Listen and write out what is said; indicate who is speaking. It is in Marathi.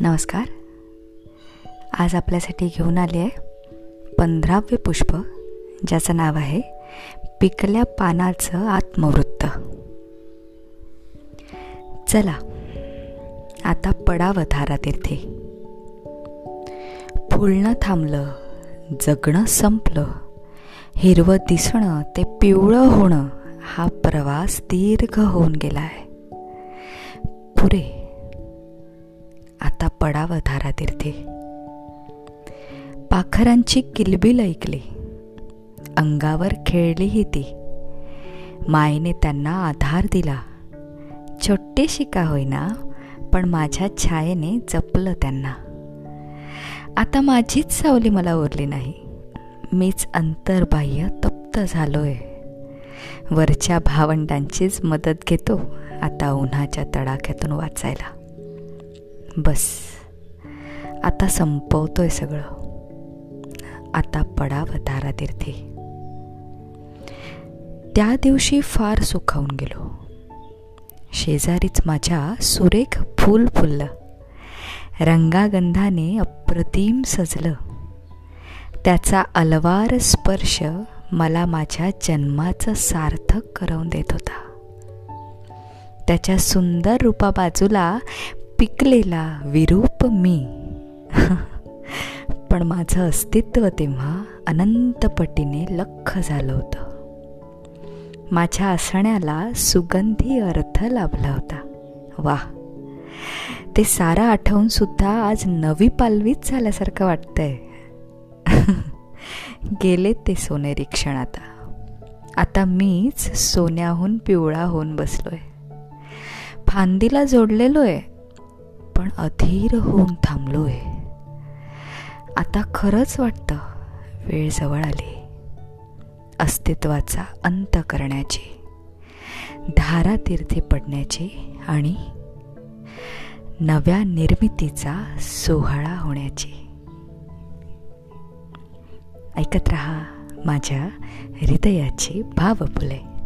Speaker 1: नमस्कार. आज आपल्यासाठी घेऊन आले आहे पंधरावे पुष्प ज्याचं नाव आहे पिकल्या पानाचं आत्मवृत्त. चला आता पडावं धारा तीर्थे फुलणं थांबलं जगणं संपलं हिरवं दिसणं ते पिवळं होणं हा प्रवास दीर्घ होऊन गेला आहे पुरे आता पडावं धारातीर्थी. पाखरांची किलबिल ऐकली. अंगावर खेळली ही ती. मायेने त्यांना आधार दिला. छोटीशी का होईना पण माझ्या छायेने जपलं त्यांना. आता माझीच सावली मला उरली नाही. मीच अंतर्बाह्य तप्त झालोय. वरच्या भावंडांचीच मदत घेतो आता उन्हाच्या तडाख्यातून वाचायला. बस. आता संपवतोय सगळं. आता पडावं तारातीर्थी त्या दिवशी फार सुखावून गेलो. शेजारीच माझ्या सुरेख फूल फुललं. रंगागंधाने अप्रतिम सजलं. त्याचा अलवार स्पर्श मला माझ्या जन्माचं सार्थक करवून देत होता. त्याच्या सुंदर रूपा बाजूला पिकलेला विरूप मी. पण माझं अस्तित्व तेव्हा अनंतपटीने लख झालं होतं. माझ्या असण्याला सुगंधी अर्थ लाभला होता. वाह! ते सारा आठवून सुद्धा आज नवी पालवीच झाल्यासारखं वाटतंय. गेले ते सोनेरी क्षण आता आता मीच सोन्याहून पिवळा होऊन बसलोय. फांदीला जोडलेलो आहे आपण अधीर होऊन थांबलोय. आता खरंच वाटतं वेळ जवळ आली. अस्तित्वाचा अंत करण्याची धारा तीर्थे पडण्याची आणि नव्या निर्मितीचा सोहळा होण्याची. ऐकत रहा माझ्या हृदयाची भावफुले.